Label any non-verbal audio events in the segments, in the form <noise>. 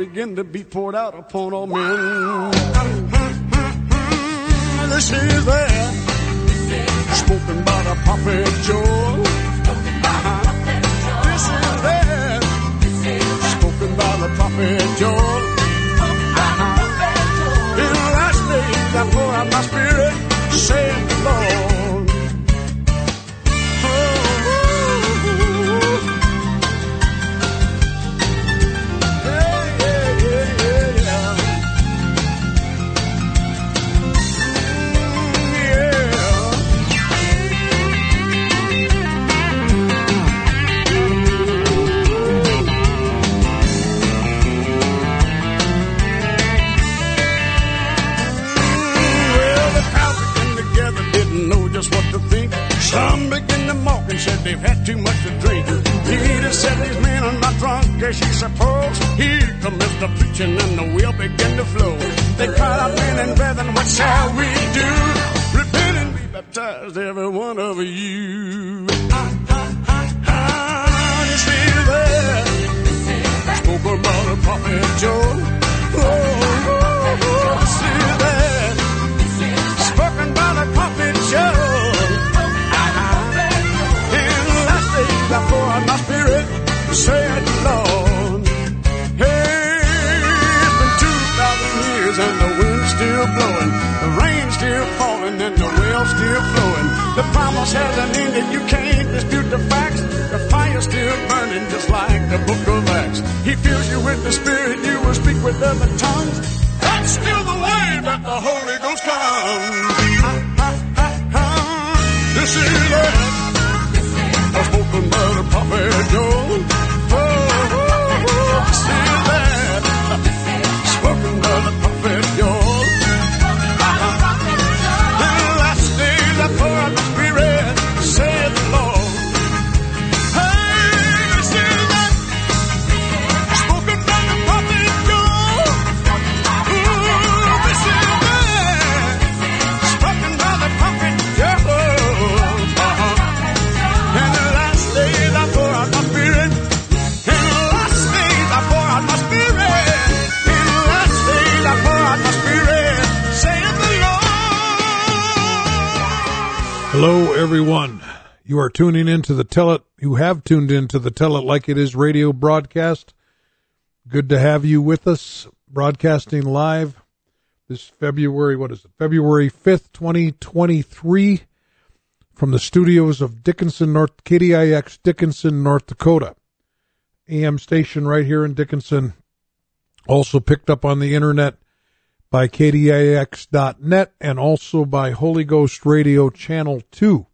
Began to be poured out upon all men. This is that spoken by the prophet Joel. This is that spoken by the prophet Joel. In the last days I pour out my spirit, saith the Lord. Began to mock and said they've had too much to drink. Peter said these men are not drunk as you suppose. Here comes the preaching and the wheel began to flow. They cried out, men and brethren, what shall we do? Repent and be baptized, every falling and the well's still flowing. The promise hasn't ended, you can't dispute the facts. The fire's still burning just like the book of Acts. He fills you with the spirit, you will speak with other tongues. That's still the way that the Holy Ghost comes. This is it. I spoken by the prophet Joel. Hello, everyone. You are tuning into the Tell It. You have tuned into the Tell It Like It Is radio broadcast. Good to have you with us, broadcasting live this February. What is it? February fifth, twenty twenty three, from the studios of Dickinson, North KDIX, Dickinson, North Dakota. AM station right here in Dickinson. Also picked up on the internet by KDIX.net and also by Holy Ghost Radio Channel 2.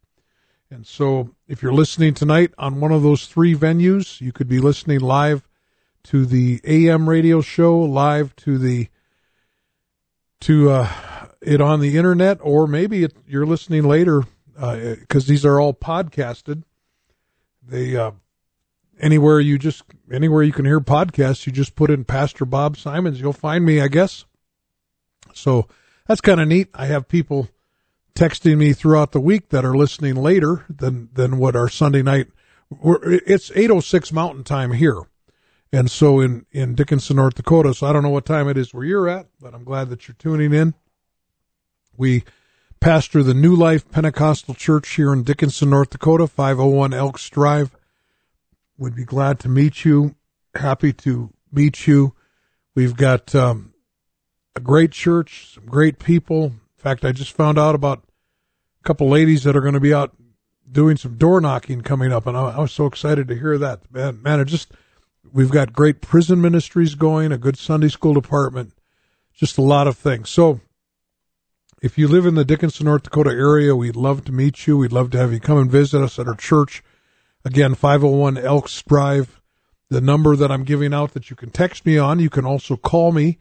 And so if you're listening tonight on one of those three venues, you could be listening live to the AM radio show, live to the to uh, it on the internet, or maybe it, you're listening later because these are all podcasted. They uh, anywhere you just anywhere you can hear podcasts, you just put in Pastor Bob Simons, you'll find me, I guess. So that's kind of neat. I have people texting me throughout the week that are listening later than than what our Sunday night. It's eight oh six Mountain Time here, and so in in Dickinson, North Dakota. So I don't know what time it is where you're at, but I'm glad that you're tuning in. We pastor the New Life Pentecostal Church here in Dickinson, North Dakota, 501 Elks Drive. Would be glad to meet you. Happy to meet you. We've got um, a great church, some great people, In fact, I just found out about a couple ladies that are going to be out doing some door knocking coming up, and I, I was so excited to hear that. Man, man, it just we've got great prison ministries going, a good Sunday school department, just a lot of things. So, if you live in the Dickinson, North Dakota area, we'd love to meet you. We'd love to have you come and visit us at our church. Again, 501 Elks Drive, the number that I'm giving out that you can text me on. You can also call me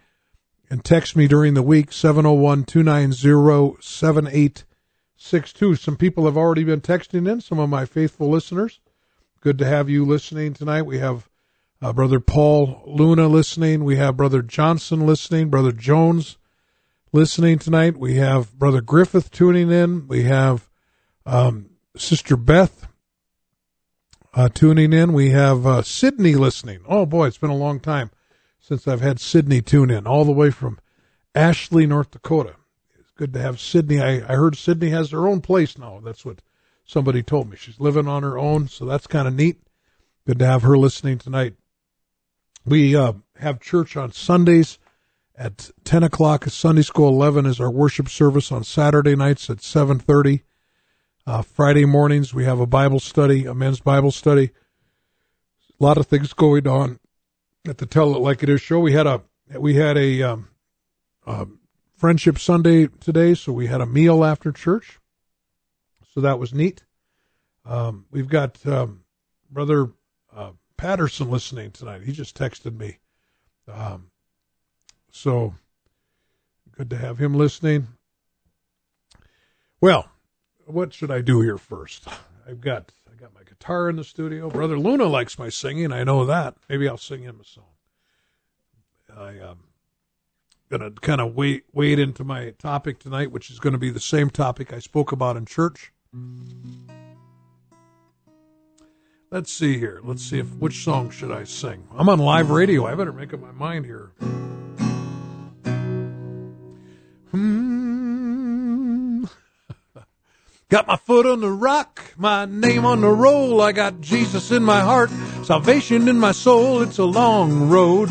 and text me during the week, 701 290 7862. Some people have already been texting in, some of my faithful listeners. Good to have you listening tonight. We have uh, Brother Paul Luna listening. We have Brother Johnson listening. Brother Jones listening tonight. We have Brother Griffith tuning in. We have um, Sister Beth uh, tuning in. We have uh, Sydney listening. Oh boy, it's been a long time since I've had Sydney tune in, all the way from Ashley, North Dakota. It's good to have Sydney. I, I heard Sydney has her own place now. That's what somebody told me. She's living on her own, so that's kind of neat. Good to have her listening tonight. We uh, have church on Sundays at 10 o'clock. Sunday school 11 is our worship service on Saturday nights at 7.30. Uh, Friday mornings, we have a Bible study, a men's Bible study. A lot of things going on at the Tell It Like It Is show. We had a, we had a, um, uh, Friendship Sunday today, so we had a meal after church. So that was neat. Um, we've got um, Brother uh, Patterson listening tonight. He just texted me. Um, so good to have him listening. Well, what should I do here first? I've got got my guitar in the studio. Brother Luna likes my singing. I know that. Maybe I'll sing him a song. I um gonna kind of wait wade into my topic tonight, which is going to be the same topic I spoke about in church. Let's see here. Let's see if which song should I sing. I'm on live radio. I better make up my mind here. Got my foot on the rock, my name on the roll. I got Jesus in my heart, salvation in my soul. It's a long road.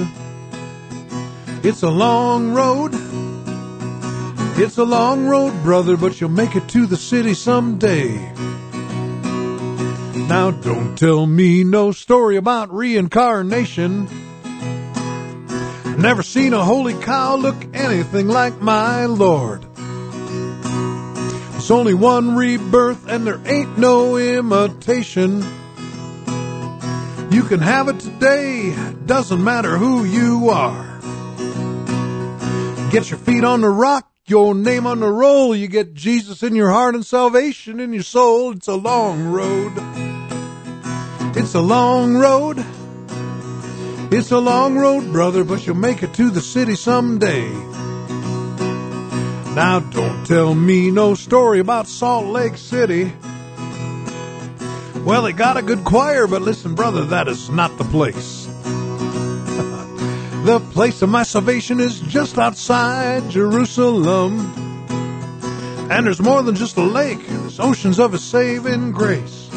It's a long road. It's a long road, brother, but you'll make it to the city someday. Now don't tell me no story about reincarnation. Never seen a holy cow look anything like my Lord. There's only one rebirth and there ain't no imitation. You can have it today, doesn't matter who you are. Get your feet on the rock, your name on the roll. You get Jesus in your heart and salvation in your soul. It's a long road. It's a long road. It's a long road, brother, but you'll make it to the city someday. Now don't tell me no story about Salt Lake City. Well, they got a good choir, but listen, brother, that is not the place. <laughs> the place of my salvation is just outside Jerusalem. And there's more than just a lake, there's oceans of a saving grace.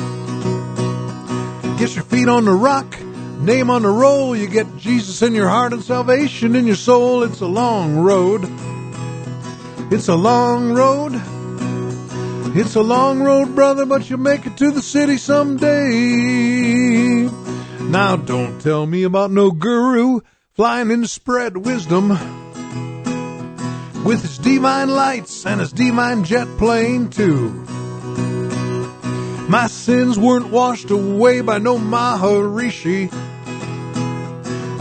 Get your feet on the rock, name on the roll, you get Jesus in your heart and salvation in your soul. It's a long road. It's a long road. It's a long road, brother, but you'll make it to the city someday. Now don't tell me about no guru flying in to spread wisdom with his divine lights and his divine jet plane too. My sins weren't washed away by no Maharishi.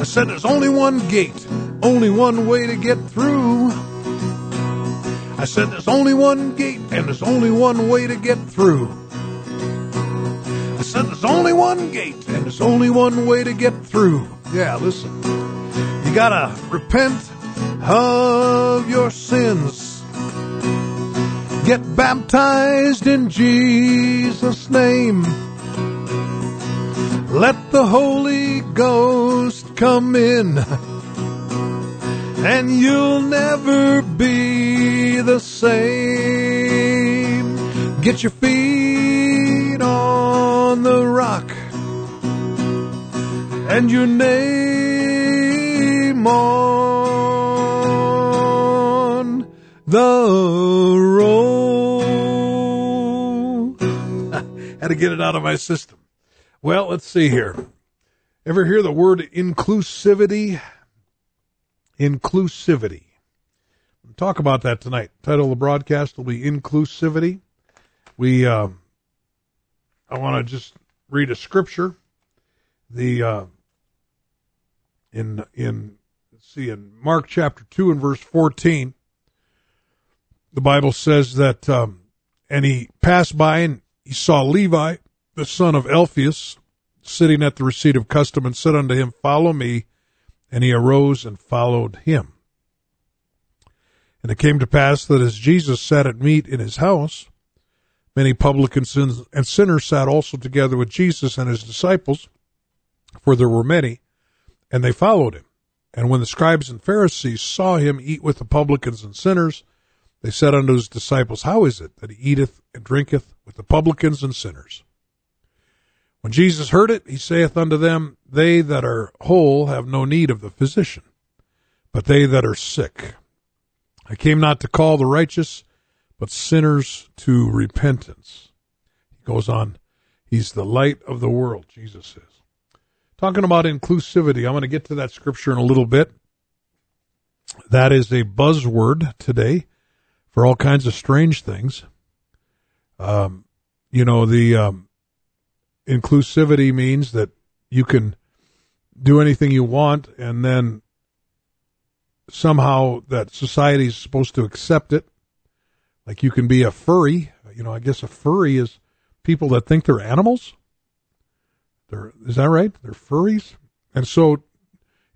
I said there's only one gate, only one way to get through. I said there's only one gate and there's only one way to get through. I said there's only one gate and there's only one way to get through. Yeah, listen. You gotta repent of your sins. Get baptized in Jesus' name. Let the Holy Ghost come in. <laughs> And you'll never be the same. Get your feet on the rock and your name on the road. <laughs> Had to get it out of my system. Well, let's see here. Ever hear the word inclusivity? Inclusivity. We'll talk about that tonight. Title of the broadcast will be Inclusivity. We, uh, I want to just read a scripture. The, uh, in, in, see, in Mark chapter 2 and verse 14, the Bible says that, um, and he passed by and he saw Levi, the son of Alphaeus, sitting at the receipt of custom, and said unto him, Follow me. And he arose and followed him. And it came to pass that as Jesus sat at meat in his house, many publicans and sinners sat also together with Jesus and his disciples, for there were many, and they followed him. And when the scribes and Pharisees saw him eat with the publicans and sinners, they said unto his disciples, How is it that he eateth and drinketh with the publicans and sinners? When Jesus heard it, he saith unto them, They that are whole have no need of the physician, but they that are sick. I came not to call the righteous, but sinners to repentance. He goes on, He's the light of the world, Jesus is. Talking about inclusivity, I'm going to get to that scripture in a little bit. That is a buzzword today for all kinds of strange things. Um, you know, the um, inclusivity means that you can do anything you want and then somehow that society is supposed to accept it. Like you can be a furry. You know, I guess a furry is people that think they're animals. They're, is that right? They're furries. And so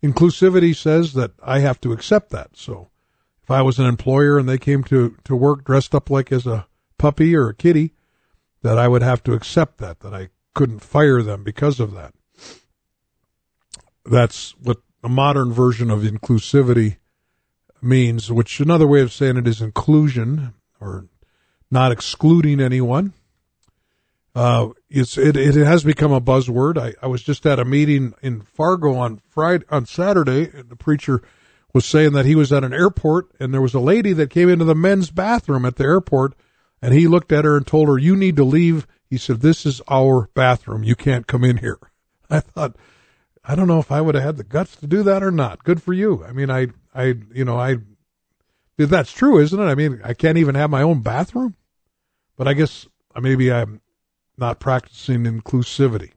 inclusivity says that I have to accept that. So if I was an employer and they came to, to work dressed up like as a puppy or a kitty, that I would have to accept that, that I couldn't fire them because of that. That's what a modern version of inclusivity means, which another way of saying it is inclusion or not excluding anyone. Uh, it's it, it has become a buzzword. I, I was just at a meeting in Fargo on Friday on Saturday, and the preacher was saying that he was at an airport and there was a lady that came into the men's bathroom at the airport, and he looked at her and told her, "You need to leave he said, This is our bathroom. You can't come in here. <laughs> I thought, I don't know if I would have had the guts to do that or not. Good for you. I mean, I, I, you know, I, that's true, isn't it? I mean, I can't even have my own bathroom, but I guess maybe I'm not practicing inclusivity.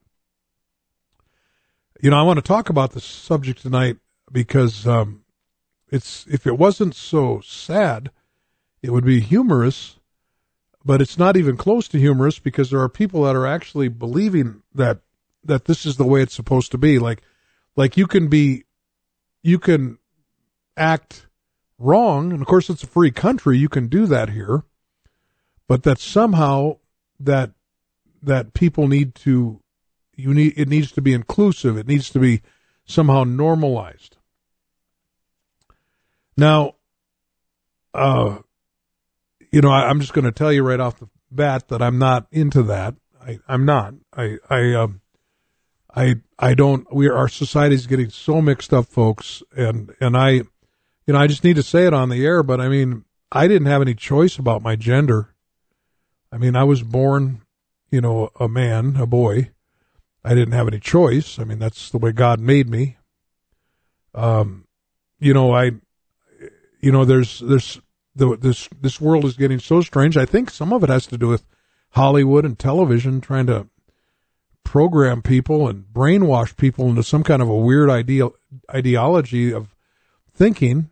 You know, I want to talk about this subject tonight because um, it's if it wasn't so sad, it would be humorous but it's not even close to humorous because there are people that are actually believing that that this is the way it's supposed to be. Like like you can be you can act wrong and of course it's a free country you can do that here but that somehow that that people need to you need it needs to be inclusive it needs to be somehow normalized. Now uh you know, I, am just going to tell you right off the bat that I'm not into that. I, I'm not. I, I, um, I, I don't. We our society's getting so mixed up, folks, and and I, you know, I just need to say it on the air. But I mean, I didn't have any choice about my gender. I mean, I was born, you know, a man, a boy. I didn't have any choice. I mean, that's the way God made me. Um, you know, I, you know, there's there's the, this this world is getting so strange. I think some of it has to do with Hollywood and television trying to program people and brainwash people into some kind of a weird ideal ideology of thinking.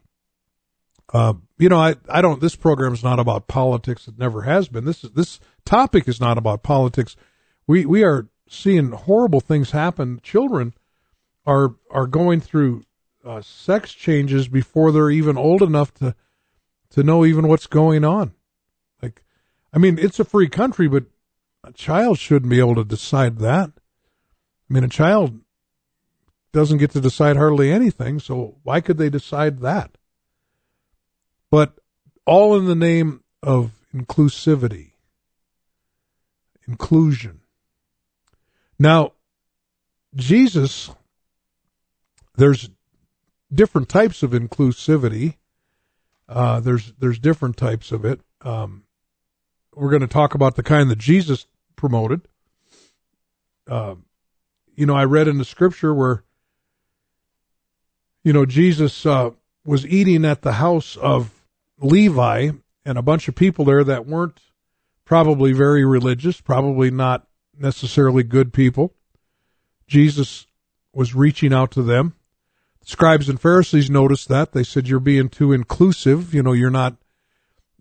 Uh, you know, I, I don't. This program is not about politics. It never has been. This is this topic is not about politics. We we are seeing horrible things happen. Children are are going through uh, sex changes before they're even old enough to to know even what's going on. Like, I mean, it's a free country, but a child shouldn't be able to decide that. I mean, a child doesn't get to decide hardly anything, so why could they decide that? But all in the name of inclusivity, inclusion. Now, Jesus, there's different types of inclusivity Uh, there's there's different types of it. Um, we're going to talk about the kind that Jesus promoted. Uh, you know, I read in the scripture where, you know, Jesus uh, was eating at the house of Levi and a bunch of people there that weren't probably very religious, probably not necessarily good people. Jesus was reaching out to them. Scribes and Pharisees noticed that. They said, "You're being too inclusive. You know, you're not,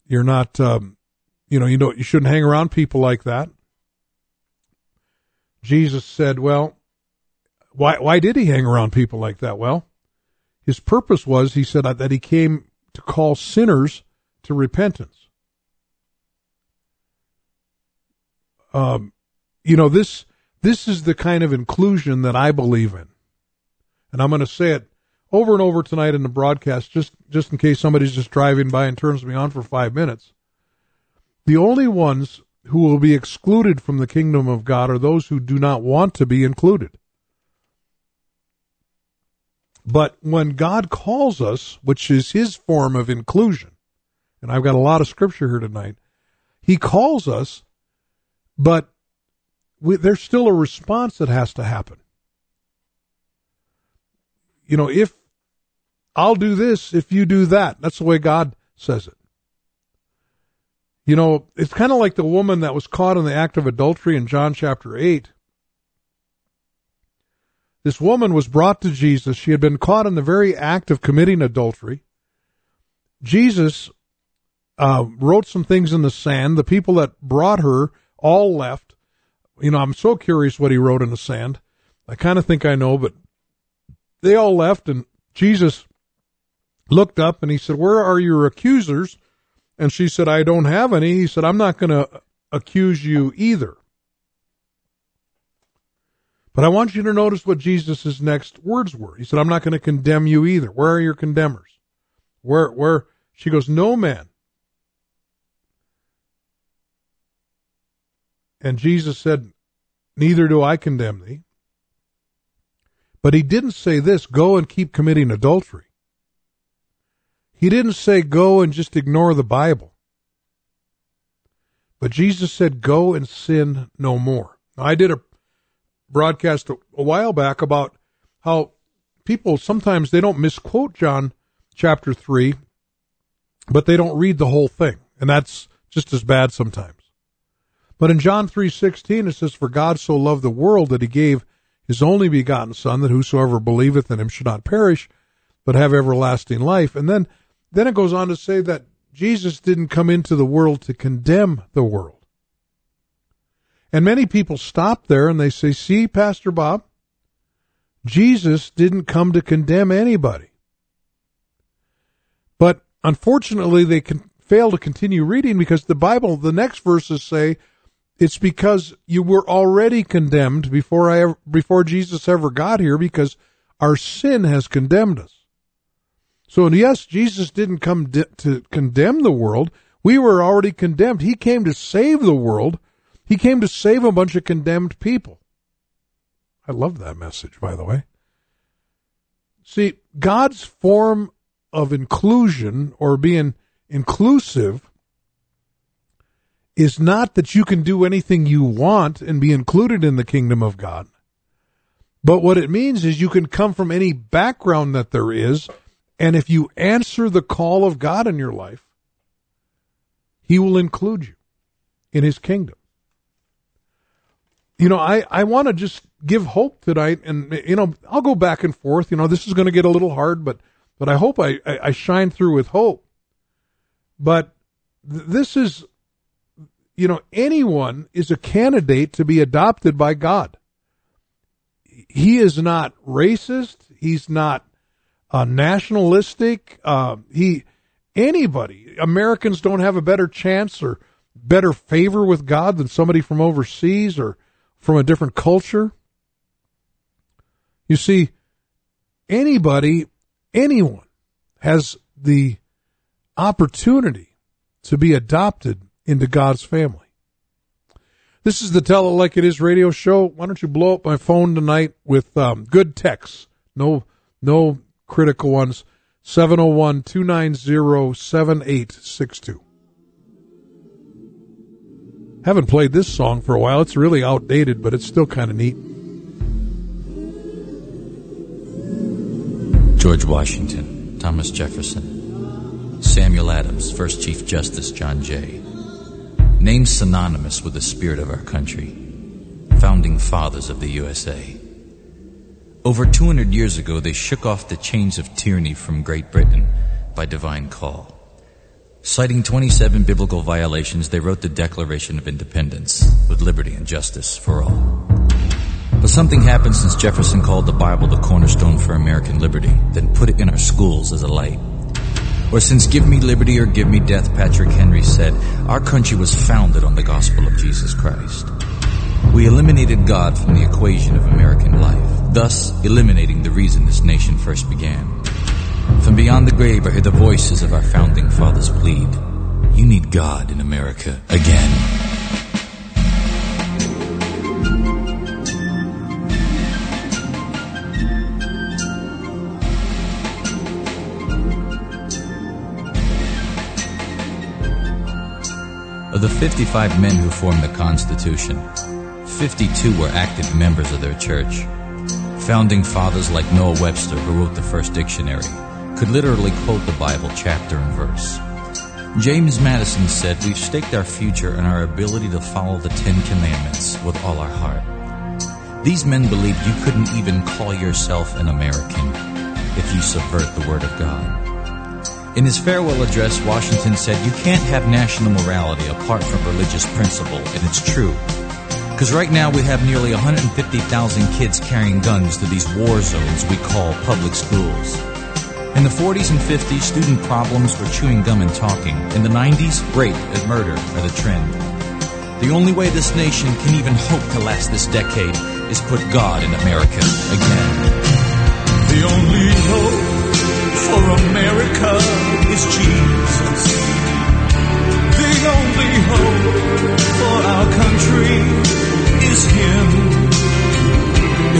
you're not, um, you know, you know, you shouldn't hang around people like that." Jesus said, "Well, why why did he hang around people like that? Well, his purpose was, he said, that he came to call sinners to repentance. Um, you know this this is the kind of inclusion that I believe in, and I'm going to say it over and over tonight in the broadcast, just just in case somebody's just driving by and turns me on for five minutes. The only ones who will be excluded from the kingdom of God are those who do not want to be included. But when God calls us, which is his form of inclusion, and I've got a lot of scripture here tonight, he calls us, but we, there's still a response that has to happen. You know, if I'll do this, if you do that, that's the way God says it. You know, it's kind of like the woman that was caught in the act of adultery in John chapter 8. This woman was brought to Jesus. She had been caught in the very act of committing adultery. Jesus uh, wrote some things in the sand. The people that brought her all left. You know, I'm so curious what he wrote in the sand. I kind of think I know, but they all left, and Jesus looked up and he said, Where are your accusers? And she said, I don't have any. He said, I'm not going to accuse you either. But I want you to notice what Jesus' next words were. He said, I'm not going to condemn you either. Where are your condemners? Where, where, she goes, no man. And Jesus said, neither do I condemn thee. But he didn't say this, go and keep committing adultery. He didn't say go and just ignore the Bible. But Jesus said, go and sin no more. Now, I did a broadcast a, a while back about how people sometimes they don't misquote John chapter 3, but they don't read the whole thing. And that's just as bad sometimes. But in John 3:16 it says for God so loved the world that he gave his only begotten son that whosoever believeth in him should not perish but have everlasting life. And then then it goes on to say that Jesus didn't come into the world to condemn the world. And many people stop there and they say, see, Pastor Bob, Jesus didn't come to condemn anybody. But unfortunately, they can fail to continue reading because the Bible, the next verses say, it's because you were already condemned before I ever, before Jesus ever got here because our sin has condemned us. So yes, Jesus didn't come to condemn the world. We were already condemned. He came to save the world he came to save a bunch of condemned people. I love that message, by the way. See, God's form of inclusion or being inclusive is not that you can do anything you want and be included in the kingdom of God. But what it means is you can come from any background that there is, and if you answer the call of God in your life, He will include you in His kingdom you know, I, I want to just give hope tonight, and you know, I'll go back and forth. You know, this is going to get a little hard, but but I hope I, I, I shine through with hope. But th- this is, you know, anyone is a candidate to be adopted by God. He is not racist. He's not uh, nationalistic. Uh, he anybody Americans don't have a better chance or better favor with God than somebody from overseas or from a different culture. You see, anybody, anyone has the opportunity to be adopted into God's family. This is the Tell It Like It Is radio show. Why don't you blow up my phone tonight with um, good texts? No, no critical ones. 701 290 7862. Haven't played this song for a while. It's really outdated, but it's still kind of neat. George Washington, Thomas Jefferson, Samuel Adams, First Chief Justice John Jay. Names synonymous with the spirit of our country. Founding fathers of the USA. Over 200 years ago, they shook off the chains of tyranny from Great Britain by divine call. Citing 27 biblical violations, they wrote the Declaration of Independence with liberty and justice for all. But something happened since Jefferson called the Bible the cornerstone for American liberty, then put it in our schools as a light. Or since Give Me Liberty or Give Me Death, Patrick Henry said, our country was founded on the gospel of Jesus Christ. We eliminated God from the equation of American life, thus eliminating the reason this nation first began. From beyond the grave, I hear the voices of our founding fathers plead, you need God in America again. Of the 55 men who formed the Constitution, 52 were active members of their church. Founding fathers like Noah Webster, who wrote the first dictionary, could literally quote the Bible chapter and verse. James Madison said, We've staked our future in our ability to follow the Ten Commandments with all our heart. These men believed you couldn't even call yourself an American if you subvert the Word of God. In his farewell address, Washington said, You can't have national morality apart from religious principle, and it's true. Because right now we have nearly 150,000 kids carrying guns to these war zones we call public schools. In the 40s and 50s, student problems were chewing gum and talking. In the 90s, rape and murder are the trend. The only way this nation can even hope to last this decade is put God in America again. The only hope for America is Jesus. Only hope for our country is Him.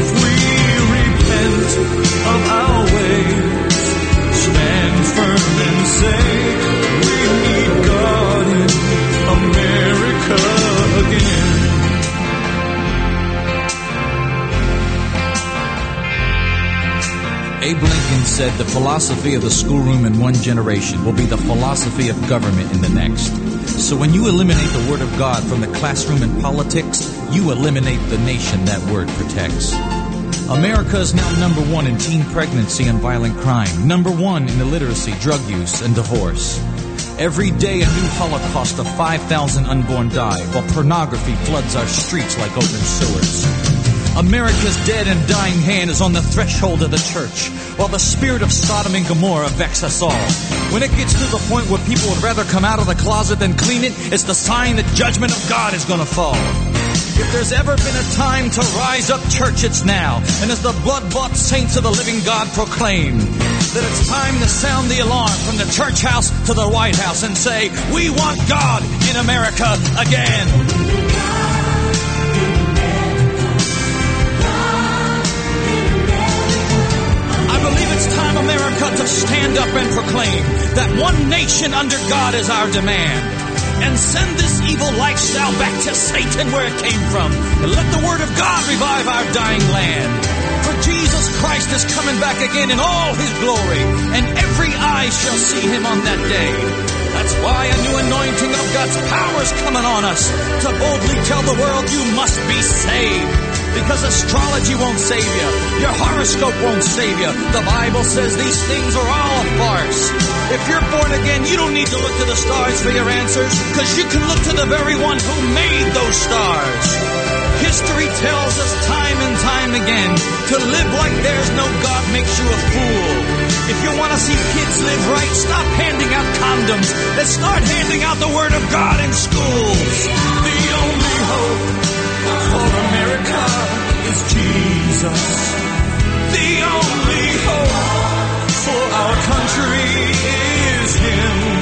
If we repent of our ways, stand firm and say, Abe Lincoln said the philosophy of the schoolroom in one generation will be the philosophy of government in the next. So when you eliminate the word of God from the classroom and politics, you eliminate the nation that word protects. America is now number one in teen pregnancy and violent crime, number one in illiteracy, drug use, and divorce. Every day a new holocaust of 5,000 unborn die, while pornography floods our streets like open sewers. America's dead and dying hand is on the threshold of the church, while the spirit of Sodom and Gomorrah vexes us all. When it gets to the point where people would rather come out of the closet than clean it, it's the sign that judgment of God is gonna fall. If there's ever been a time to rise up, church, it's now. And as the blood-bought saints of the living God proclaim, that it's time to sound the alarm from the church house to the White House and say, we want God in America again. It's time, America, to stand up and proclaim that one nation under God is our demand. And send this evil lifestyle back to Satan where it came from. And let the word of God revive our dying land. For Jesus Christ is coming back again in all his glory, and every eye shall see him on that day. That's why a new anointing of God's power is coming on us to boldly tell the world you must be saved. Because astrology won't save you. Your horoscope won't save you. The Bible says these things are all a farce. If you're born again, you don't need to look to the stars for your answers, because you can look to the very one who made those stars. History tells us time and time again to live like there's no God makes you a fool. If you want to see kids live right, stop handing out condoms and start handing out the Word of God in schools. The only hope for America is Jesus. The only hope for our country is Him.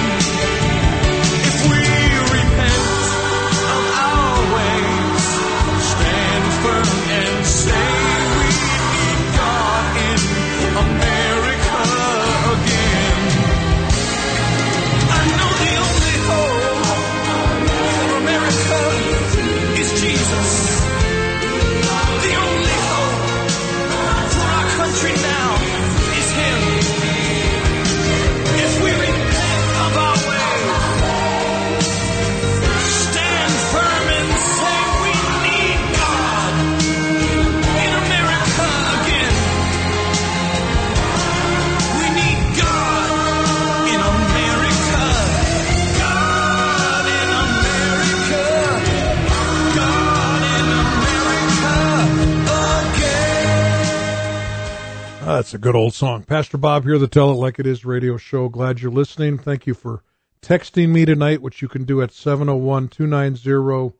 That's a good old song. Pastor Bob here, the Tell It Like It Is radio show. Glad you're listening. Thank you for texting me tonight, which you can do at 701 290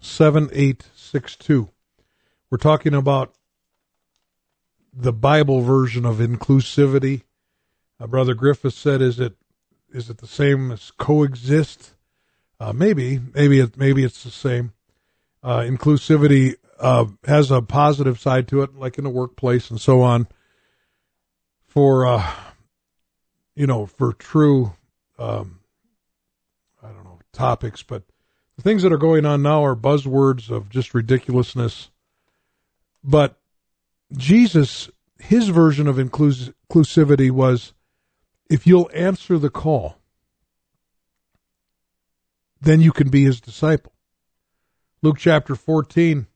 7862. We're talking about the Bible version of inclusivity. Uh, Brother Griffith said, "Is it is it the same as coexist?" Uh, maybe, maybe it maybe it's the same. Uh, inclusivity uh, has a positive side to it, like in the workplace and so on. For uh, you know, for true, um, I don't know topics, but the things that are going on now are buzzwords of just ridiculousness. But Jesus, his version of inclus- inclusivity was if you'll answer the call, then you can be his disciple. Luke chapter 14,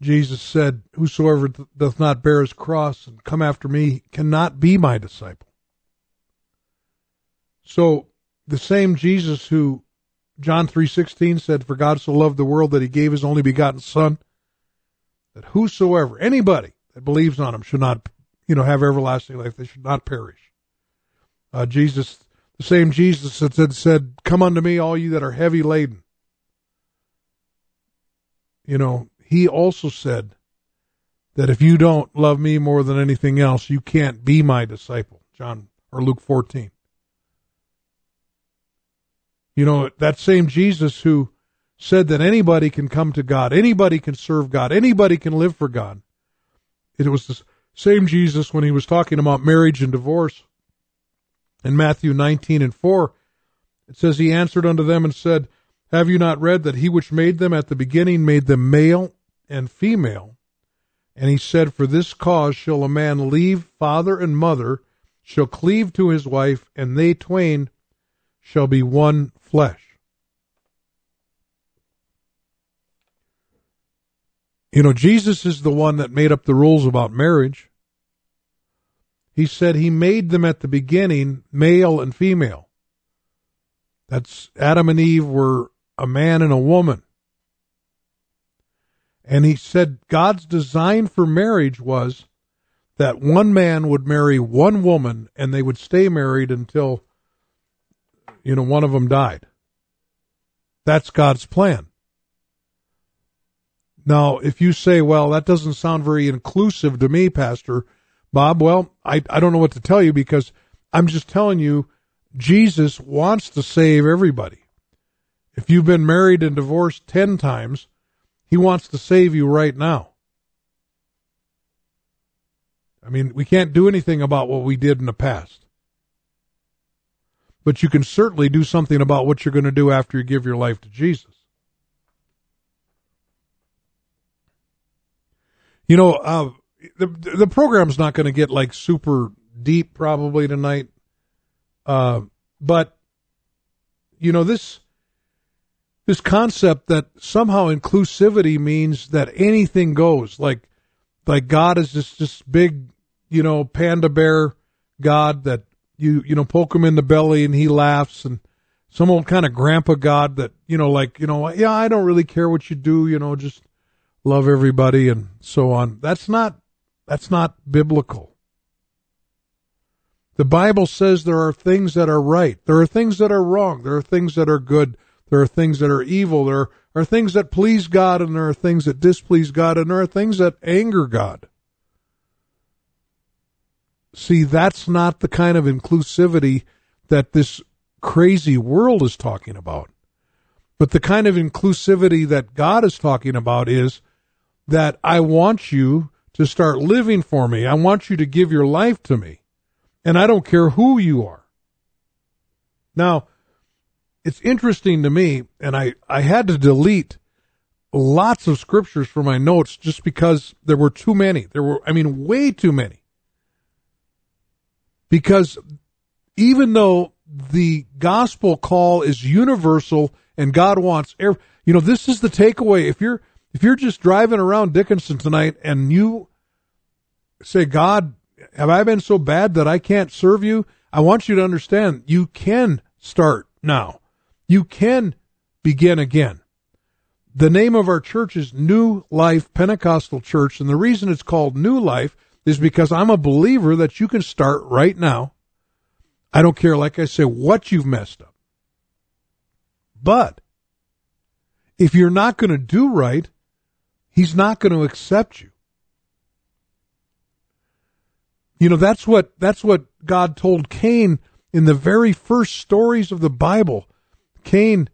Jesus said, Whosoever doth not bear his cross and come after me cannot be my disciple. So the same Jesus who John 3:16 said for God so loved the world that he gave his only begotten son that whosoever anybody that believes on him should not you know have everlasting life they should not perish. Uh, Jesus the same Jesus that said, said come unto me all you that are heavy laden. You know, he also said that if you don't love me more than anything else, you can't be my disciple. John or Luke 14. You know, that same Jesus who said that anybody can come to God, anybody can serve God, anybody can live for God. It was the same Jesus when he was talking about marriage and divorce in Matthew 19 and 4. It says, He answered unto them and said, Have you not read that he which made them at the beginning made them male and female? And he said, For this cause shall a man leave father and mother, shall cleave to his wife, and they twain shall be one flesh. You know, Jesus is the one that made up the rules about marriage. He said he made them at the beginning male and female. That's Adam and Eve were a man and a woman. And he said God's design for marriage was that one man would marry one woman and they would stay married until, you know, one of them died. That's God's plan. Now, if you say, well, that doesn't sound very inclusive to me, Pastor Bob, well, I, I don't know what to tell you because I'm just telling you, Jesus wants to save everybody. If you've been married and divorced 10 times, he wants to save you right now. I mean, we can't do anything about what we did in the past. But you can certainly do something about what you're going to do after you give your life to Jesus. You know, uh, the the program's not going to get like super deep probably tonight, uh, but you know this this concept that somehow inclusivity means that anything goes. Like like God is just this big, you know, panda bear God that you you know poke him in the belly and he laughs and some old kind of grandpa God that you know like you know yeah I don't really care what you do you know just love everybody and so on. That's not that's not biblical. The Bible says there are things that are right. There are things that are wrong. There are things that are good. There are things that are evil. There are things that please God and there are things that displease God and there are things that anger God. See, that's not the kind of inclusivity that this crazy world is talking about. But the kind of inclusivity that God is talking about is that I want you to start living for me. I want you to give your life to me. And I don't care who you are. Now, it's interesting to me, and I, I had to delete lots of scriptures from my notes just because there were too many. There were, I mean, way too many. Because even though the gospel call is universal and God wants, every, you know, this is the takeaway. If you're, if you're just driving around Dickinson tonight and you say, God, have I been so bad that I can't serve you? I want you to understand you can start now. You can begin again. The name of our church is New Life Pentecostal Church, and the reason it's called New Life is because I'm a believer that you can start right now. I don't care, like I say, what you've messed up. But if you're not going to do right, he's not going to accept you. You know, that's what, that's what God told Cain in the very first stories of the Bible. Cain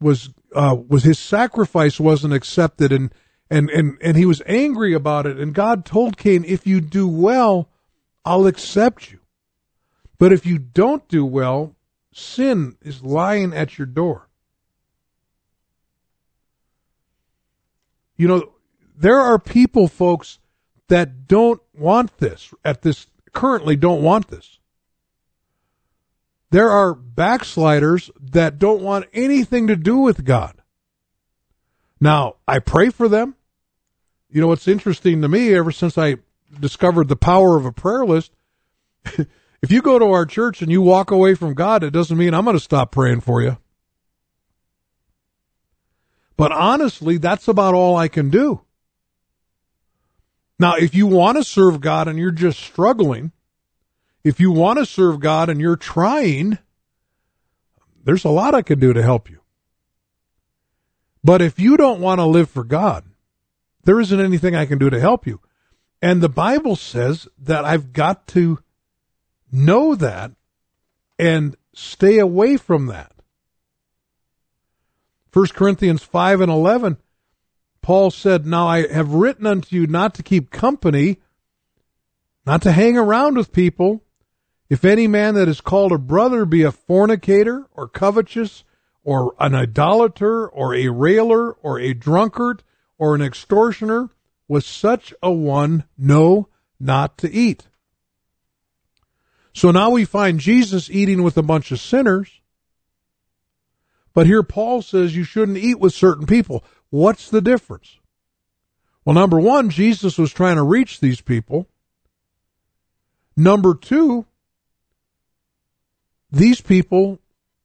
was, uh, was his sacrifice wasn't accepted and, and, and, and he was angry about it. And God told Cain, if you do well, I'll accept you. But if you don't do well, sin is lying at your door. You know, there are people, folks, that don't want this at this currently don't want this. There are backsliders that don't want anything to do with God. Now, I pray for them. You know, what's interesting to me ever since I discovered the power of a prayer list, <laughs> if you go to our church and you walk away from God, it doesn't mean I'm going to stop praying for you. But honestly, that's about all I can do. Now, if you want to serve God and you're just struggling, if you want to serve God and you're trying, there's a lot I can do to help you. But if you don't want to live for God, there isn't anything I can do to help you. And the Bible says that I've got to know that and stay away from that. 1 Corinthians 5 and 11, Paul said, Now I have written unto you not to keep company, not to hang around with people. If any man that is called a brother be a fornicator or covetous or an idolater or a railer or a drunkard or an extortioner, with such a one know not to eat. So now we find Jesus eating with a bunch of sinners. But here Paul says you shouldn't eat with certain people. What's the difference? Well, number one, Jesus was trying to reach these people. Number two, these people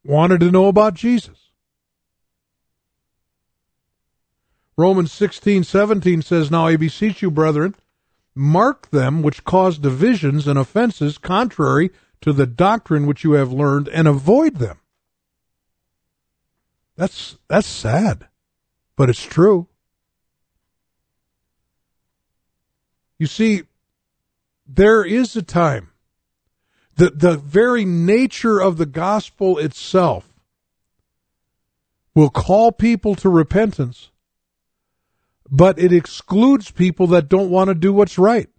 wanted to know about Jesus. Romans 16, 17 says, Now I beseech you, brethren, mark them which cause divisions and offenses contrary to the doctrine which you have learned, and avoid them. That's that's sad, but it's true. You see, there is a time that the very nature of the gospel itself will call people to repentance, but it excludes people that don't want to do what's right.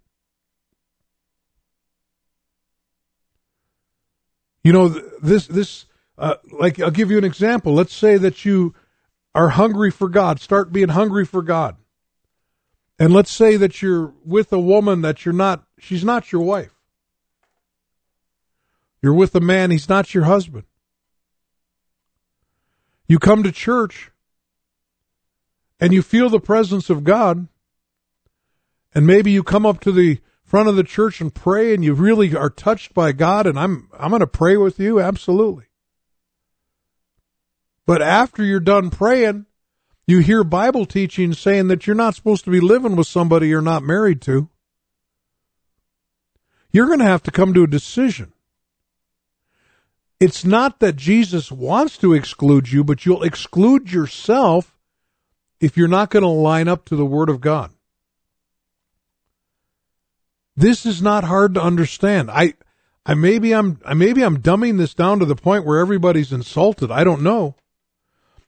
You know, this this uh, like I'll give you an example. Let's say that you are hungry for God. Start being hungry for God. And let's say that you're with a woman that you're not, she's not your wife. You're with a man, he's not your husband. You come to church and you feel the presence of God. And maybe you come up to the front of the church and pray and you really are touched by God and I'm I'm going to pray with you absolutely. But after you're done praying, you hear Bible teaching saying that you're not supposed to be living with somebody you're not married to. You're going to have to come to a decision. It's not that Jesus wants to exclude you, but you'll exclude yourself if you're not going to line up to the Word of God. This is not hard to understand. I, I maybe I'm, I maybe I'm dumbing this down to the point where everybody's insulted. I don't know.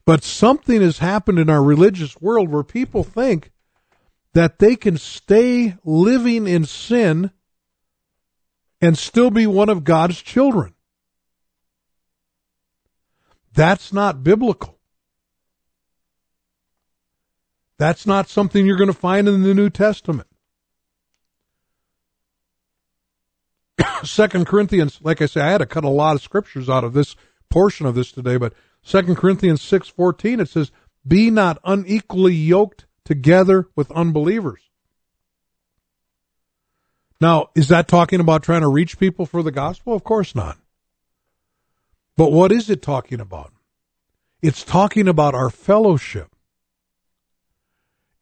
But something has happened in our religious world where people think that they can stay living in sin and still be one of God's children. That's not biblical. That's not something you're going to find in the New Testament. <coughs> Second Corinthians, like I say, I had to cut a lot of scriptures out of this portion of this today, but Second Corinthians 6:14 it says, "Be not unequally yoked together with unbelievers." Now, is that talking about trying to reach people for the gospel? Of course not. But what is it talking about? It's talking about our fellowship.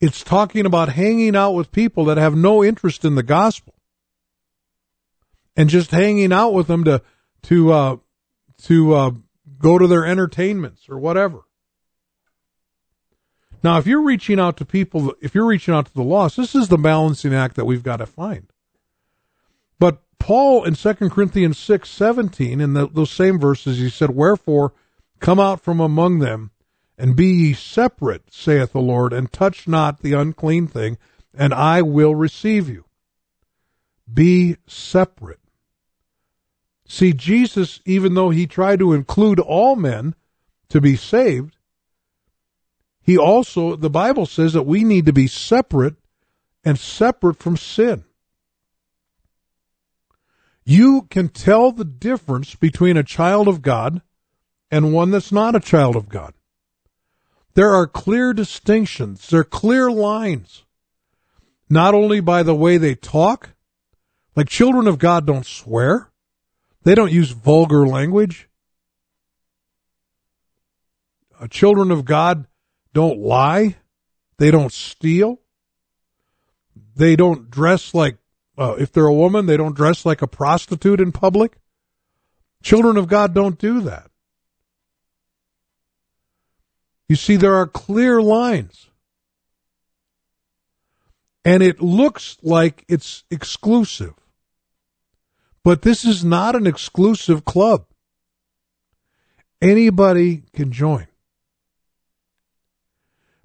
It's talking about hanging out with people that have no interest in the gospel. and just hanging out with them to to uh, to uh, go to their entertainments or whatever. Now, if you're reaching out to people, if you're reaching out to the lost, this is the balancing act that we've got to find. Paul in 2 Corinthians 6 17, in the, those same verses, he said, Wherefore come out from among them, and be ye separate, saith the Lord, and touch not the unclean thing, and I will receive you. Be separate. See, Jesus, even though he tried to include all men to be saved, he also, the Bible says that we need to be separate and separate from sin. You can tell the difference between a child of God and one that's not a child of God. There are clear distinctions, there are clear lines, not only by the way they talk, like children of God don't swear, they don't use vulgar language. Uh, children of God don't lie. They don't steal. They don't dress like, uh, if they're a woman, they don't dress like a prostitute in public. Children of God don't do that. You see, there are clear lines. And it looks like it's exclusive. But this is not an exclusive club. Anybody can join.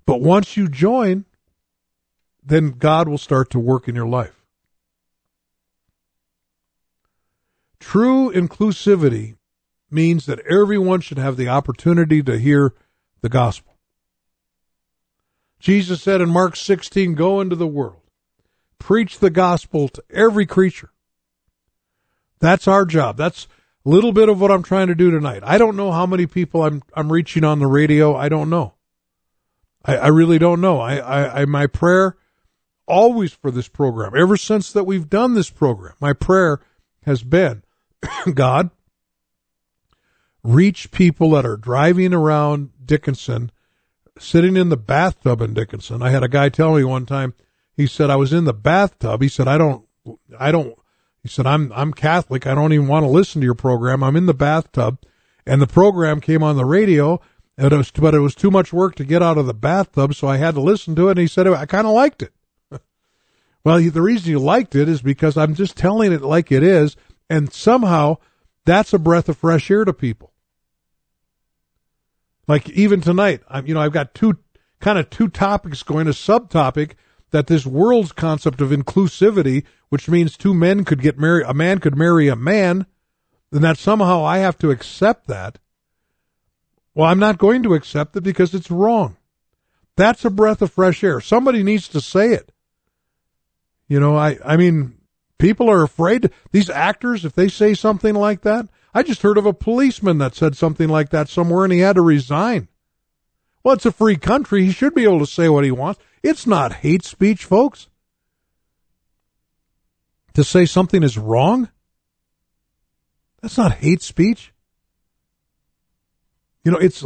But once you join, then God will start to work in your life. True inclusivity means that everyone should have the opportunity to hear the gospel. Jesus said in Mark 16, Go into the world, preach the gospel to every creature. That's our job. That's a little bit of what I'm trying to do tonight. I don't know how many people I'm I'm reaching on the radio. I don't know. I, I really don't know. I, I, I, my prayer always for this program, ever since that we've done this program, my prayer has been, <coughs> God, reach people that are driving around Dickinson, sitting in the bathtub in Dickinson. I had a guy tell me one time, he said, I was in the bathtub. He said, I don't, I don't, he said, I'm, I'm Catholic. I don't even want to listen to your program. I'm in the bathtub and the program came on the radio and it was, but it was too much work to get out of the bathtub, so I had to listen to it. And he said, I kind of liked it. <laughs> well, the reason you liked it is because I'm just telling it like it is. And somehow that's a breath of fresh air to people. Like even tonight, I'm, you know, I've got two kind of two topics going, a subtopic that this world's concept of inclusivity, which means two men could get married, a man could marry a man, and that somehow I have to accept that well, I'm not going to accept it because it's wrong. That's a breath of fresh air. Somebody needs to say it. You know, I, I mean, people are afraid. These actors, if they say something like that, I just heard of a policeman that said something like that somewhere and he had to resign. Well, it's a free country. He should be able to say what he wants. It's not hate speech, folks. To say something is wrong, that's not hate speech. You know, it's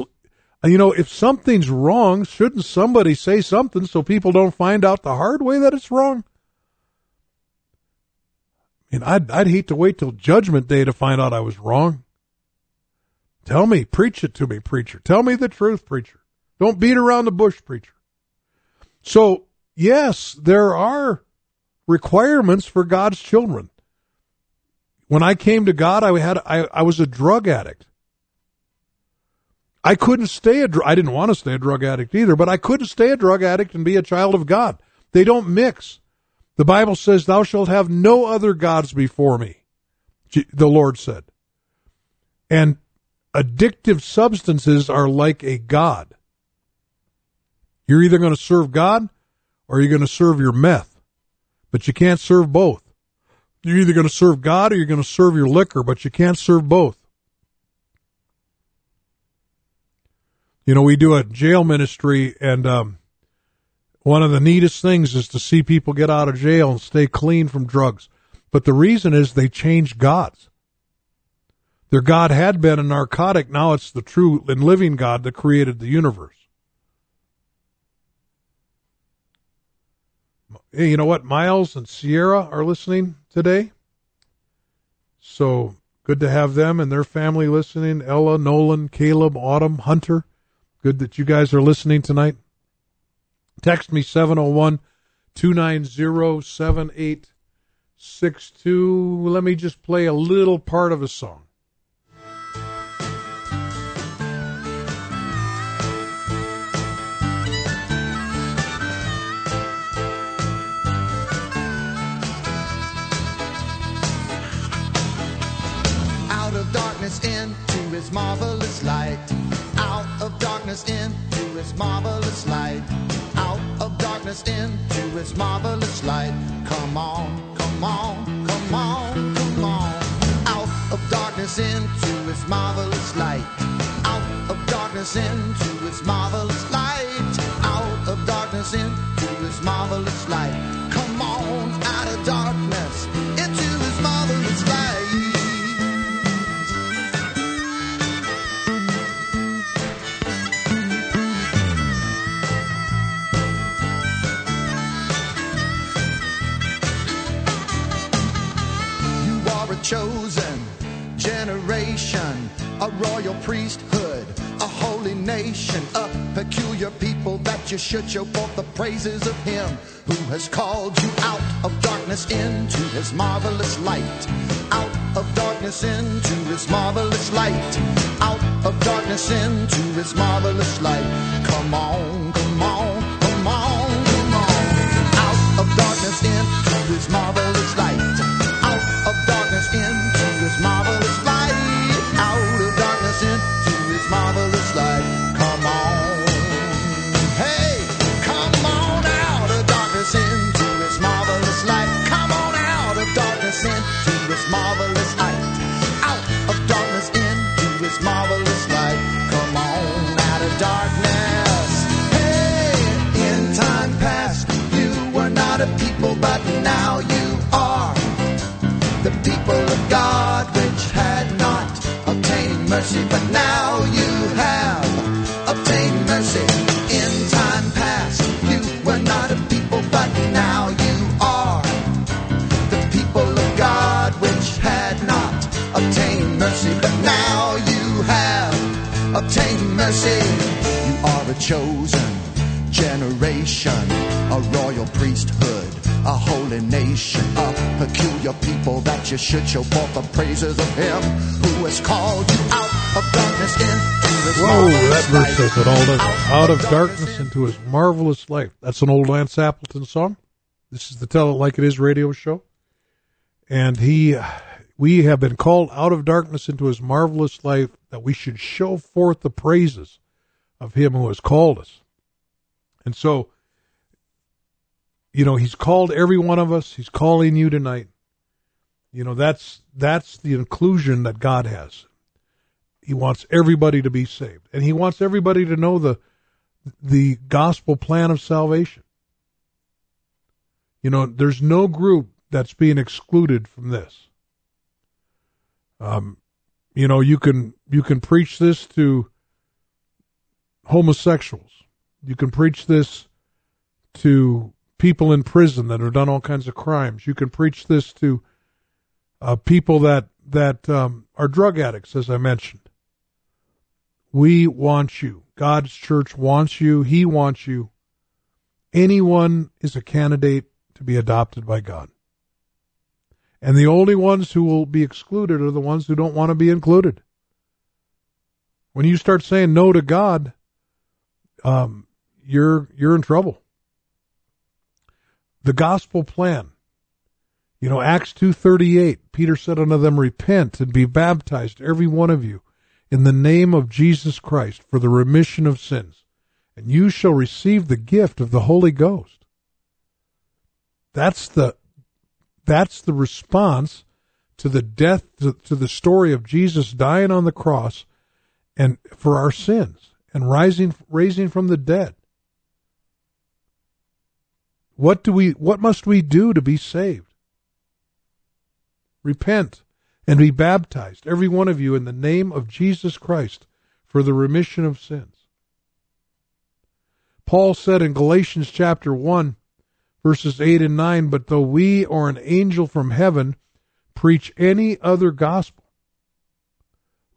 you know, if something's wrong, shouldn't somebody say something so people don't find out the hard way that it's wrong? Mean, I'd I'd hate to wait till Judgment Day to find out I was wrong. Tell me, preach it to me, preacher. Tell me the truth, preacher. Don't beat around the bush, preacher. So, yes, there are requirements for God's children. When I came to God, I had I, I was a drug addict. I couldn't stay a I didn't want to stay a drug addict either, but I couldn't stay a drug addict and be a child of God. They don't mix. The Bible says, "Thou shalt have no other gods before me." The Lord said. And addictive substances are like a god. You're either going to serve God or you're going to serve your meth. But you can't serve both. You're either going to serve God or you're going to serve your liquor, but you can't serve both. you know, we do a jail ministry, and um, one of the neatest things is to see people get out of jail and stay clean from drugs. But the reason is they changed gods. Their God had been a narcotic, now it's the true and living God that created the universe. Hey, you know what? Miles and Sierra are listening today. So good to have them and their family listening. Ella, Nolan, Caleb, Autumn, Hunter. Good that you guys are listening tonight. Text me 701 290 7862. Let me just play a little part of a song. out of darkness into his marvelous light. His marvelous light. Come on, come on, come on, come on. Out of darkness into his marvelous light. Out of darkness into his marvelous light. Generation, a royal priesthood, a holy nation, a peculiar people that you should show forth the praises of Him who has called you out of darkness into His marvelous light. Out of darkness into His marvelous light. Out of darkness into His marvelous light. Come on, come on, come on, come on. Out of darkness into His marvelous light out of darkness into his marvelous chosen generation, a royal priesthood, a holy nation, a peculiar people that you should show forth the praises of Him who has called you out of darkness into His Whoa, marvelous that verse says it all, doesn't it? Out of darkness into his marvelous light. That's an old Lance Appleton song. This is the Tell It Like It Is radio show. And he, we have been called out of darkness into his marvelous light that we should show forth the praises of him who has called us. And so, you know, he's called every one of us. He's calling you tonight. You know, that's, that's the inclusion that God has. He wants everybody to be saved, and he wants everybody to know the the gospel plan of salvation. You know, there's no group that's being excluded from this. Um, you know, you can you can preach this to homosexuals. You can preach this to people in prison that have done all kinds of crimes. You can preach this to uh, people that that um, are drug addicts, as I mentioned. We want you. God's church wants you. He wants you. Anyone is a candidate to be adopted by God. And the only ones who will be excluded are the ones who don't want to be included. When you start saying no to God, um, you're you're in trouble. The gospel plan. You know, Acts two thirty eight, Peter said unto them, Repent and be baptized, every one of you, in the name of Jesus Christ for the remission of sins, and you shall receive the gift of the Holy Ghost. That's the that's the response to the death to, to the story of Jesus dying on the cross and for our sins and rising raising from the dead. What do we what must we do to be saved? Repent and be baptized, every one of you, in the name of Jesus Christ for the remission of sins. Paul said in Galatians chapter 1, verses 8 and 9, But though we or an angel from heaven preach any other gospel,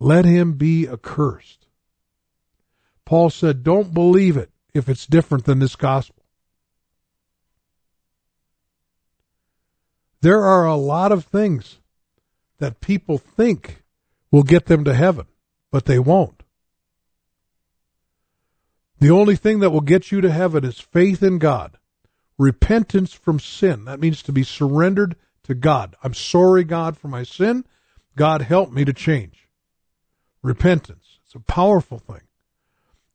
let him be accursed. Paul said, Don't believe it if it's different than this gospel. There are a lot of things that people think will get them to heaven, but they won't. The only thing that will get you to heaven is faith in God, repentance from sin. That means to be surrendered to God. I'm sorry, God, for my sin. God, help me to change. Repentance. It's a powerful thing.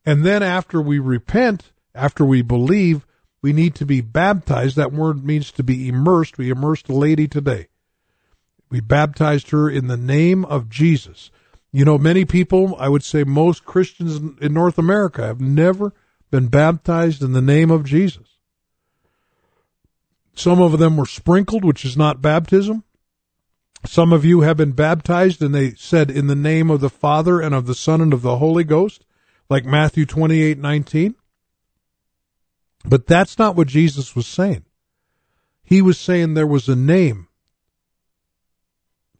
And then after we repent, after we believe, we need to be baptized. That word means to be immersed. We immersed a lady today. We baptized her in the name of Jesus. You know, many people, I would say most Christians in North America have never been baptized in the name of Jesus. Some of them were sprinkled, which is not baptism. Some of you have been baptized and they said in the name of the Father and of the Son and of the Holy Ghost, like Matthew 28, 19. But that's not what Jesus was saying. He was saying there was a name.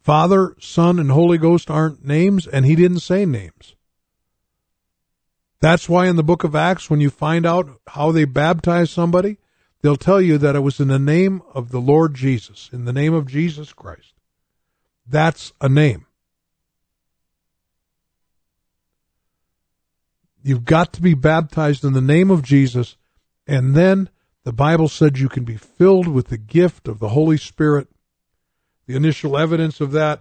Father, Son, and Holy Ghost aren't names, and he didn't say names. That's why in the book of Acts, when you find out how they baptized somebody, they'll tell you that it was in the name of the Lord Jesus, in the name of Jesus Christ. That's a name. You've got to be baptized in the name of Jesus, and then the Bible said you can be filled with the gift of the Holy Spirit. The initial evidence of that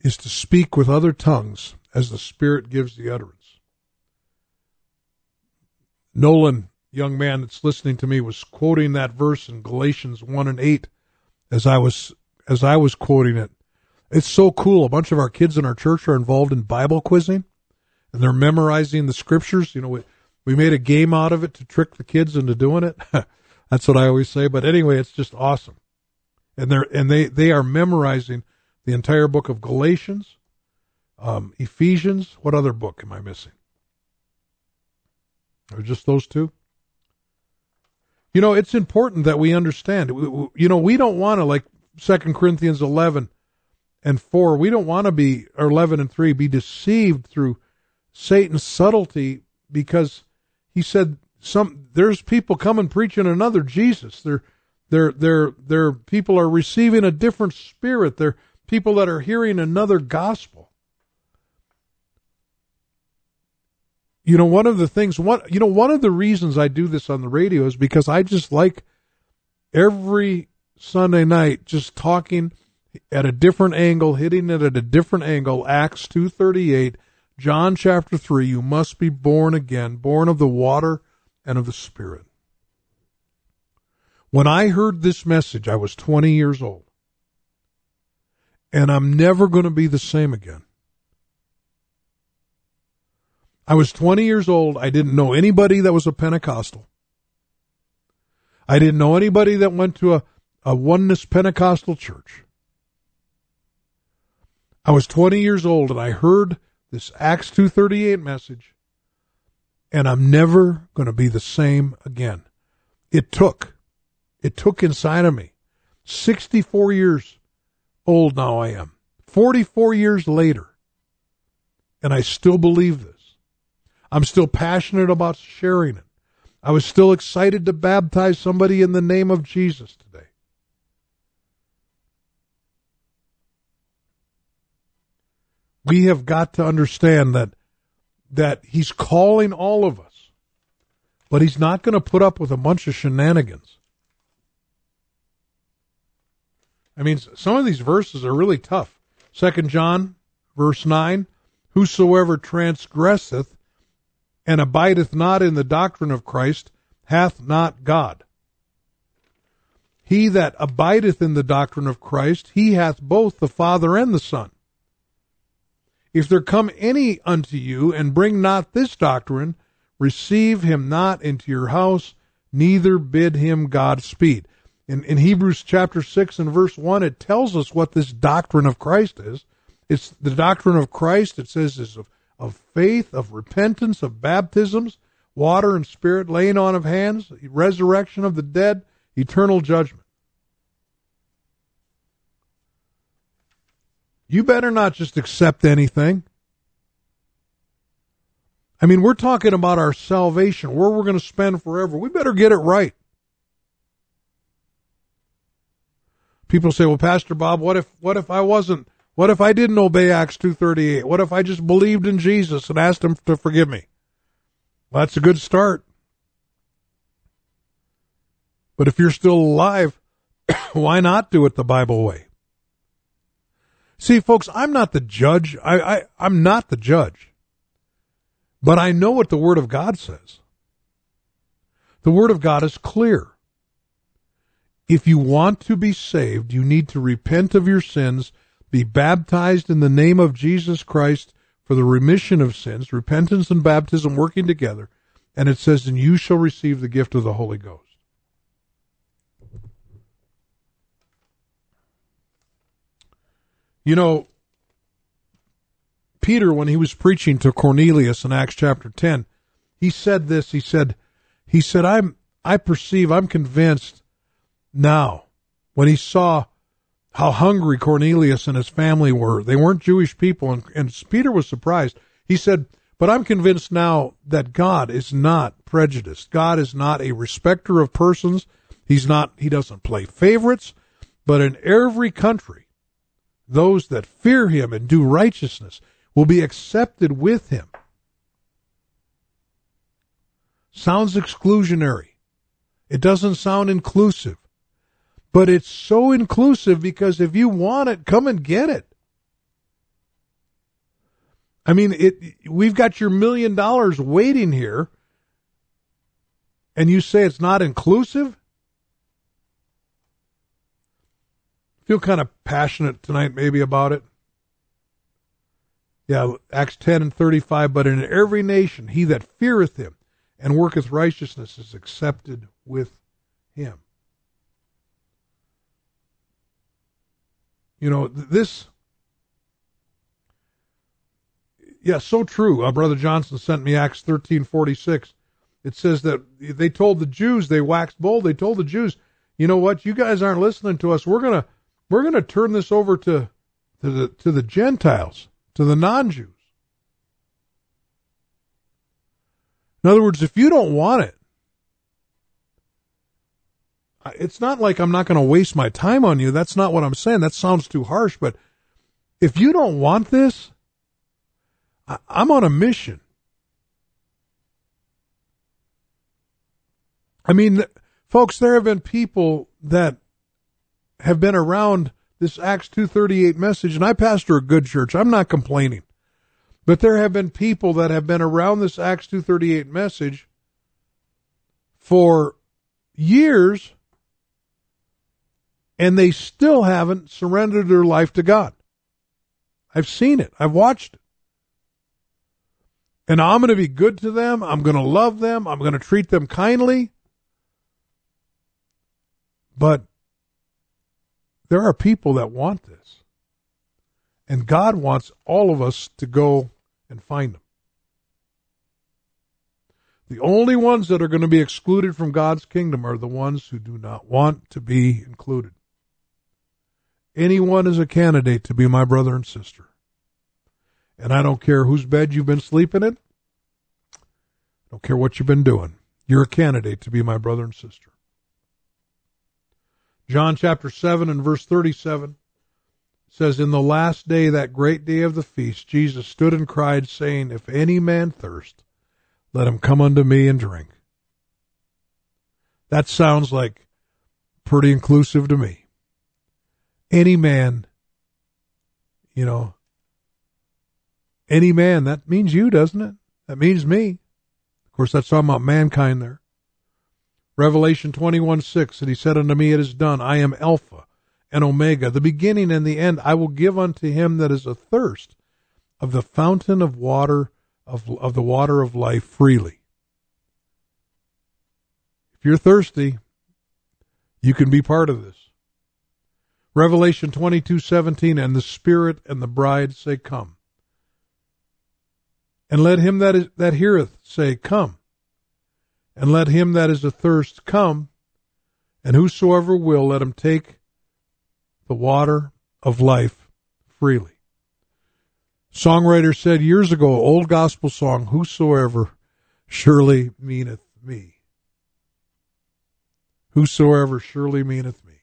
is to speak with other tongues as the Spirit gives the utterance. Nolan, young man that's listening to me, was quoting that verse in Galatians one and eight as I was as I was quoting it. It's so cool. A bunch of our kids in our church are involved in Bible quizzing, and they're memorizing the scriptures. You know, we, we made a game out of it to trick the kids into doing it. <laughs> That's what I always say. But anyway, it's just awesome, and they're and they they are memorizing the entire book of Galatians, um, Ephesians. What other book am I missing? Or just those two? You know, it's important that we understand. You know, we don't want to, like Second Corinthians 11 and 4, we don't want to be, or 11 and 3, be deceived through Satan's subtlety because he said some there's people coming preaching another Jesus. They're they're they're they're people are receiving a different spirit. They're people that are hearing another gospel. you know, one of the things, what you know, one of the reasons I do this on the radio is because I just like every Sunday night just talking at a different angle, hitting it at a different angle. Acts two thirty eight, John chapter three. You must be born again, born of the water and of the Spirit. When I heard this message, I was twenty years old, and I'm never going to be the same again. I was 20 years old. I didn't know anybody that was a Pentecostal. I didn't know anybody that went to a, a oneness Pentecostal church. I was 20 years old and I heard this Acts 238 message and I'm never going to be the same again. It took, it took inside of me. 64 years old now I am. 44 years later. And I still believe this. I'm still passionate about sharing it. I was still excited to baptize somebody in the name of Jesus today. We have got to understand that that he's calling all of us, but he's not going to put up with a bunch of shenanigans. I mean, some of these verses are really tough. Second John, verse nine: Whosoever transgresseth and abideth not in the doctrine of Christ hath not God. He that abideth in the doctrine of Christ, he hath both the Father and the Son. If there come any unto you and bring not this doctrine, receive him not into your house, neither bid him God speed. In, in Hebrews chapter 6 and verse 1, it tells us what this doctrine of Christ is. It's the doctrine of Christ, it says, is of of faith, of repentance, of baptisms, water and spirit, laying on of hands, resurrection of the dead, eternal judgment. You better not just accept anything. I mean, we're talking about our salvation, where we're going to spend forever. We better get it right. People say, "Well, Pastor Bob, what if what if I wasn't what if I didn't obey Acts 2:38? What if I just believed in Jesus and asked him to forgive me?" Well, that's a good start. But if you're still alive, <coughs> why not do it the Bible way? See, folks, I'm not the judge. I, I, I'm not the judge. But I know what the Word of God says. The Word of God is clear. If you want to be saved, you need to repent of your sins, be baptized in the name of Jesus Christ for the remission of sins, repentance and baptism working together. And it says, and you shall receive the gift of the Holy Ghost. You know, Peter, when he was preaching to Cornelius in Acts chapter 10, he said this. He said, he said, I'm, I perceive, I'm convinced now when he saw how hungry Cornelius and his family were. They weren't Jewish people. And, and Peter was surprised. He said, but I'm convinced now that God is not prejudiced. God is not a respecter of persons. He's not, he doesn't play favorites, but in every country, those that fear him and do righteousness will be accepted with him. Sounds exclusionary. It doesn't sound inclusive. But it's so inclusive because if you want it, come and get it. I mean, it we've got your million dollars waiting here and you say it's not inclusive? Feel kind of passionate tonight, maybe about it. Yeah, Acts 10 and 35. But in every nation, he that feareth him and worketh righteousness is accepted with him. You know, this, yeah, so true. Uh, Brother Johnson sent me Acts 13 46. It says that they told the Jews, they waxed bold. They told the Jews, you know what, you guys aren't listening to us. We're going to we're going to turn this over to, to the to the Gentiles, to the non-Jews. In other words, if you don't want it, it's not like I'm not going to waste my time on you. That's not what I'm saying. That sounds too harsh, but if you don't want this, I'm on a mission. I mean, folks, there have been people that have been around this Acts 238 message, and I pastor a good church. I'm not complaining. But there have been people that have been around this Acts 238 message for years, and they still haven't surrendered their life to God. I've seen it. I've watched it. And I'm going to be good to them. I'm going to love them. I'm going to treat them kindly. But there are people that want this. And God wants all of us to go and find them. The only ones that are going to be excluded from God's kingdom are the ones who do not want to be included. Anyone is a candidate to be my brother and sister. And I don't care whose bed you've been sleeping in. I don't care what you've been doing. You're a candidate to be my brother and sister. John chapter 7 and verse 37 says, In the last day, that great day of the feast, Jesus stood and cried, saying, If any man thirst, let him come unto me and drink. That sounds like pretty inclusive to me. Any man, you know, any man, that means you, doesn't it? That means me. Of course, that's talking about mankind there. Revelation 21 6, and he said unto me, It is done. I am Alpha and Omega, the beginning and the end. I will give unto him that is athirst of the fountain of water of, of the water of life freely. If you're thirsty, you can be part of this. Revelation 22:17 and the spirit and the bride say come. And let him that is that heareth say come and let him that is athirst come, and whosoever will, let him take the water of life freely. Songwriter said years ago, old gospel song, Whosoever surely meaneth me. Whosoever surely meaneth me.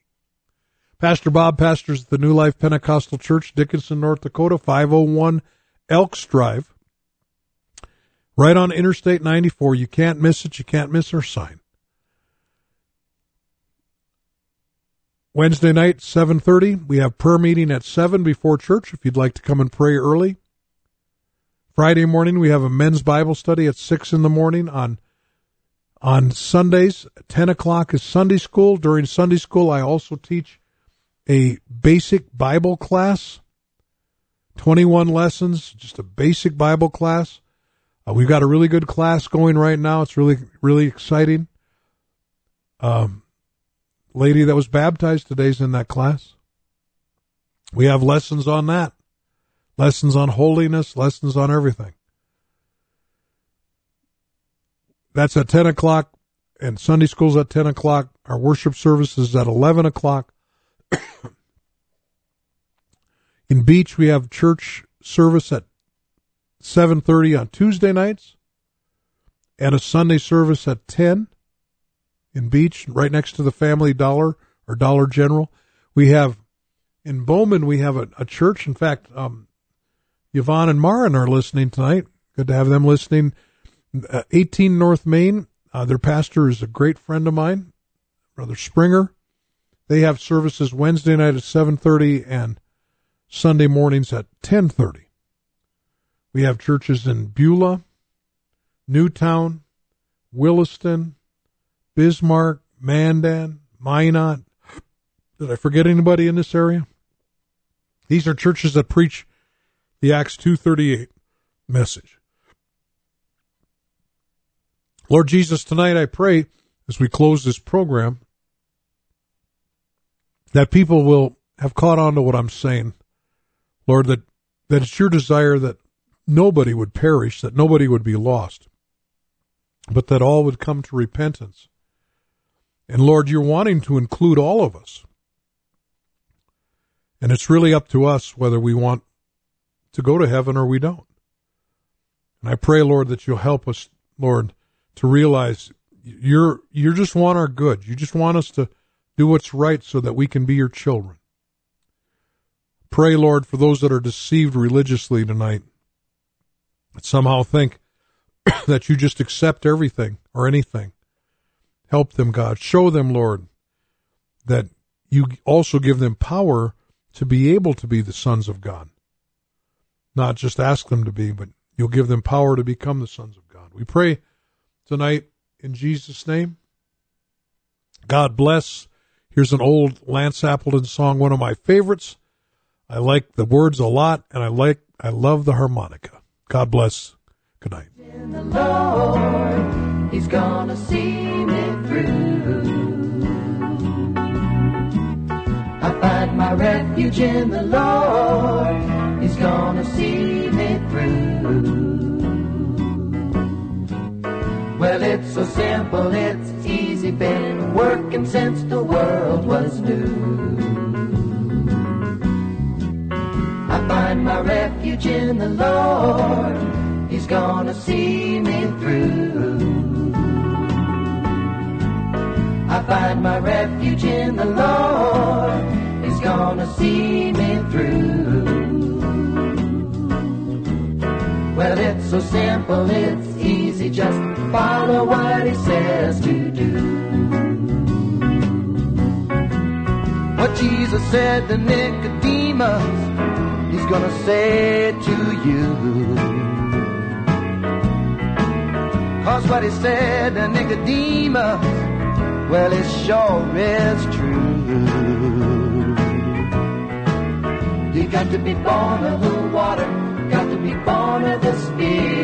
Pastor Bob pastors at the New Life Pentecostal Church, Dickinson, North Dakota, 501 Elks Drive. Right on Interstate 94. You can't miss it. You can't miss our sign. Wednesday night, 7.30, we have prayer meeting at 7 before church if you'd like to come and pray early. Friday morning, we have a men's Bible study at 6 in the morning. On, on Sundays, 10 o'clock is Sunday school. During Sunday school, I also teach a basic Bible class, 21 lessons, just a basic Bible class. Uh, we've got a really good class going right now. It's really, really exciting. Um, lady that was baptized today's in that class. We have lessons on that, lessons on holiness, lessons on everything. That's at 10 o'clock, and Sunday school's at 10 o'clock. Our worship service is at 11 o'clock. <coughs> in Beach, we have church service at 7.30 on Tuesday nights and a Sunday service at 10 in Beach, right next to the Family Dollar or Dollar General. We have in Bowman, we have a, a church. In fact, um, Yvonne and Marin are listening tonight. Good to have them listening. Uh, 18 North Main, uh, their pastor is a great friend of mine, Brother Springer. They have services Wednesday night at 7:30 and Sunday mornings at 10:30. We have churches in Beulah, New Town, Williston, Bismarck, Mandan, Minot. Did I forget anybody in this area? These are churches that preach the Acts 238 message. Lord Jesus, tonight I pray as we close this program that people will have caught on to what I'm saying. Lord, that, that it's your desire that nobody would perish, that nobody would be lost, but that all would come to repentance. And Lord, you're wanting to include all of us. And it's really up to us whether we want to go to heaven or we don't. And I pray, Lord, that you'll help us, Lord, to realize you're you just want our good. You just want us to do what's right so that we can be your children. Pray, Lord, for those that are deceived religiously tonight, somehow think <coughs> that you just accept everything or anything. Help them, God. Show them, Lord, that you also give them power to be able to be the sons of God. Not just ask them to be, but you'll give them power to become the sons of God. We pray tonight in Jesus' name. God bless. Here's an old Lance Appleton song, one of my favorites. I like the words a lot, and I like I love the harmonica. God bless. Good night. In the Lord, He's gonna see me through. I find my refuge in the Lord. He's gonna see me through. Well, it's so simple, it's easy, been working since the world was new. I find my refuge in the Lord. He's gonna see me through. I find my refuge in the Lord. He's gonna see me through. Well, it's so simple, it's easy, just follow what he says to do. What Jesus said to Nicodemus, he's gonna say to you. Cause what he said to Nicodemus, well, it sure is true. You got to be born of the water, got to be born of the Spirit